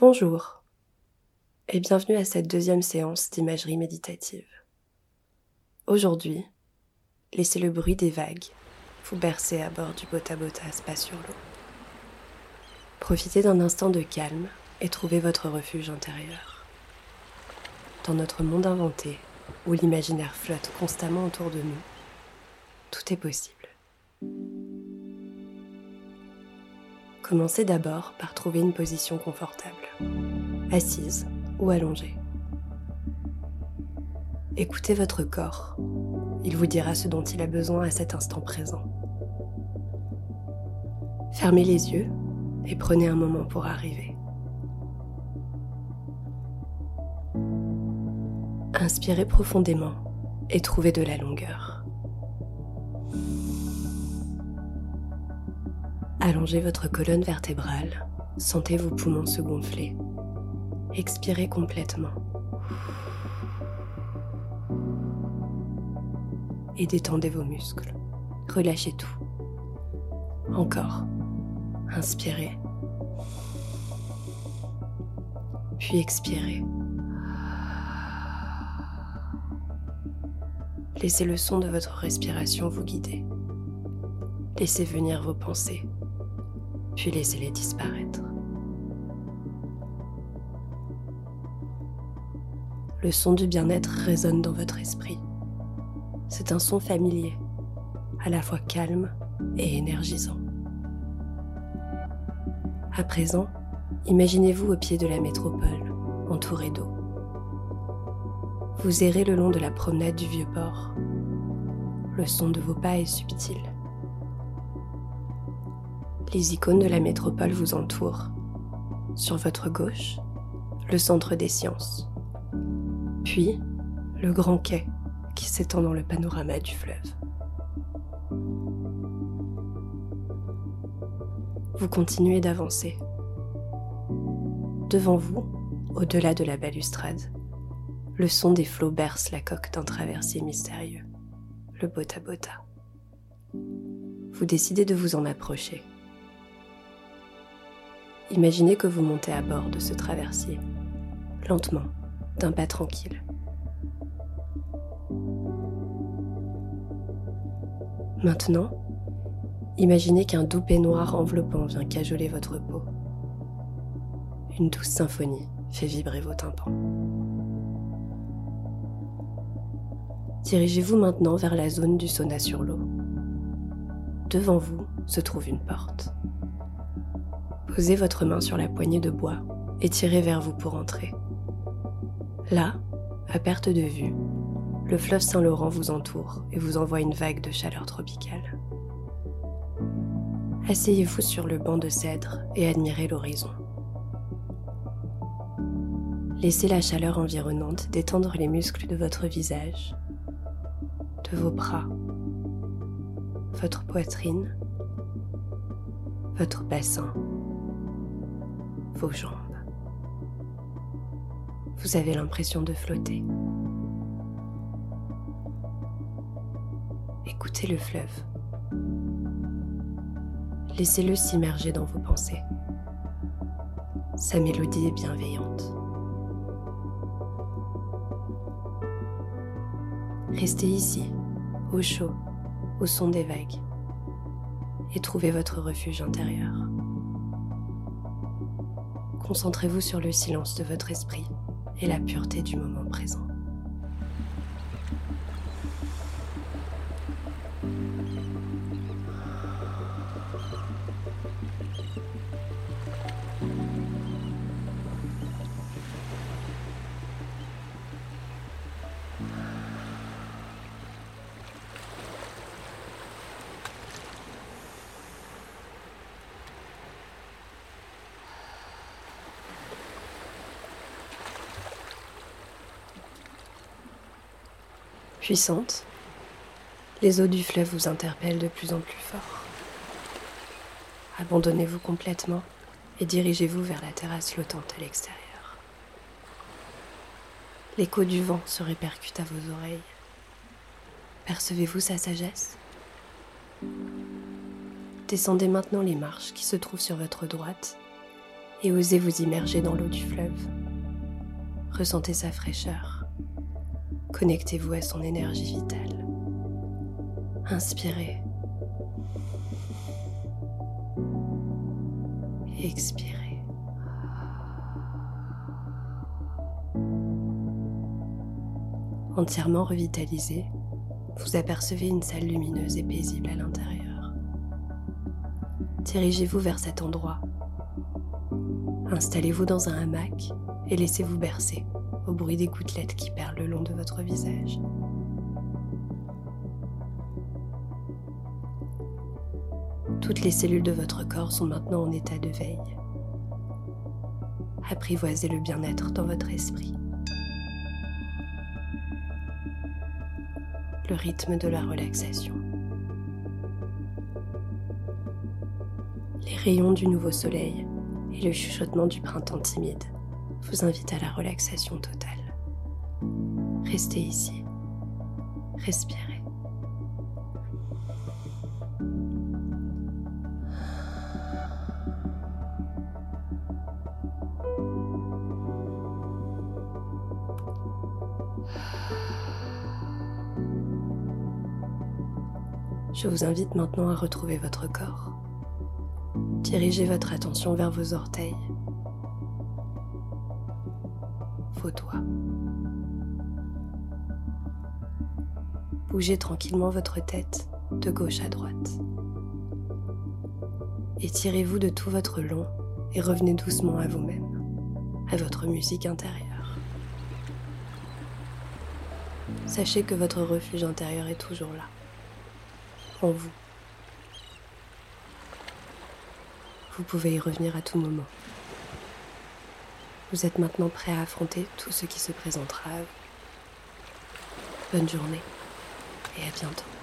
Bonjour et bienvenue à cette deuxième séance d'imagerie méditative. Aujourd'hui, laissez le bruit des vagues vous bercer à bord du Bota Bota sur l'eau. Profitez d'un instant de calme et trouvez votre refuge intérieur. Dans notre monde inventé, où l'imaginaire flotte constamment autour de nous, tout est possible. Commencez d'abord par trouver une position confortable, assise ou allongée. Écoutez votre corps. Il vous dira ce dont il a besoin à cet instant présent. Fermez les yeux et prenez un moment pour arriver. Inspirez profondément et trouvez de la longueur. Allongez votre colonne vertébrale, sentez vos poumons se gonfler. Expirez complètement. Et détendez vos muscles. Relâchez tout. Encore. Inspirez. Puis expirez. Laissez le son de votre respiration vous guider. Laissez venir vos pensées puis laissez-les disparaître. Le son du bien-être résonne dans votre esprit. C'est un son familier, à la fois calme et énergisant. À présent, imaginez-vous au pied de la métropole, entouré d'eau. Vous errez le long de la promenade du vieux port. Le son de vos pas est subtil les icônes de la métropole vous entourent. Sur votre gauche, le centre des sciences. Puis, le grand quai qui s'étend dans le panorama du fleuve. Vous continuez d'avancer. Devant vous, au-delà de la balustrade, le son des flots berce la coque d'un traversier mystérieux, le Bota Bota. Vous décidez de vous en approcher. Imaginez que vous montez à bord de ce traversier, lentement, d'un pas tranquille. Maintenant, imaginez qu'un doux peignoir enveloppant vient cajoler votre peau. Une douce symphonie fait vibrer vos tympans. Dirigez-vous maintenant vers la zone du sauna sur l'eau. Devant vous se trouve une porte. Posez votre main sur la poignée de bois et tirez vers vous pour entrer. Là, à perte de vue, le fleuve Saint-Laurent vous entoure et vous envoie une vague de chaleur tropicale. Asseyez-vous sur le banc de cèdre et admirez l'horizon. Laissez la chaleur environnante détendre les muscles de votre visage, de vos bras, votre poitrine, votre bassin vos jambes. Vous avez l'impression de flotter. Écoutez le fleuve. Laissez-le s'immerger dans vos pensées. Sa mélodie est bienveillante. Restez ici, au chaud, au son des vagues, et trouvez votre refuge intérieur. Concentrez-vous sur le silence de votre esprit et la pureté du moment présent. Puissante, les eaux du fleuve vous interpellent de plus en plus fort. Abandonnez-vous complètement et dirigez-vous vers la terrasse flottante à l'extérieur. L'écho du vent se répercute à vos oreilles. Percevez-vous sa sagesse? Descendez maintenant les marches qui se trouvent sur votre droite et osez vous immerger dans l'eau du fleuve. Ressentez sa fraîcheur. Connectez-vous à son énergie vitale. Inspirez. expirez. Entièrement revitalisé, vous apercevez une salle lumineuse et paisible à l'intérieur. Dirigez-vous vers cet endroit. Installez-vous dans un hamac et laissez-vous bercer au bruit des gouttelettes qui perlent le long de votre visage. Toutes les cellules de votre corps sont maintenant en état de veille. Apprivoisez le bien-être dans votre esprit. Le rythme de la relaxation. Les rayons du nouveau soleil et le chuchotement du printemps timide vous invitent à la relaxation totale. Restez ici. Respirez. Je vous invite maintenant à retrouver votre corps. Dirigez votre attention vers vos orteils, Bougez tranquillement votre tête de gauche à droite. Étirez-vous de tout votre long et revenez doucement à vous-même, à votre musique intérieure. Sachez que votre refuge intérieur est toujours là en vous. Vous pouvez y revenir à tout moment. Vous êtes maintenant prêt à affronter tout ce qui se présentera. Bonne journée et à bientôt.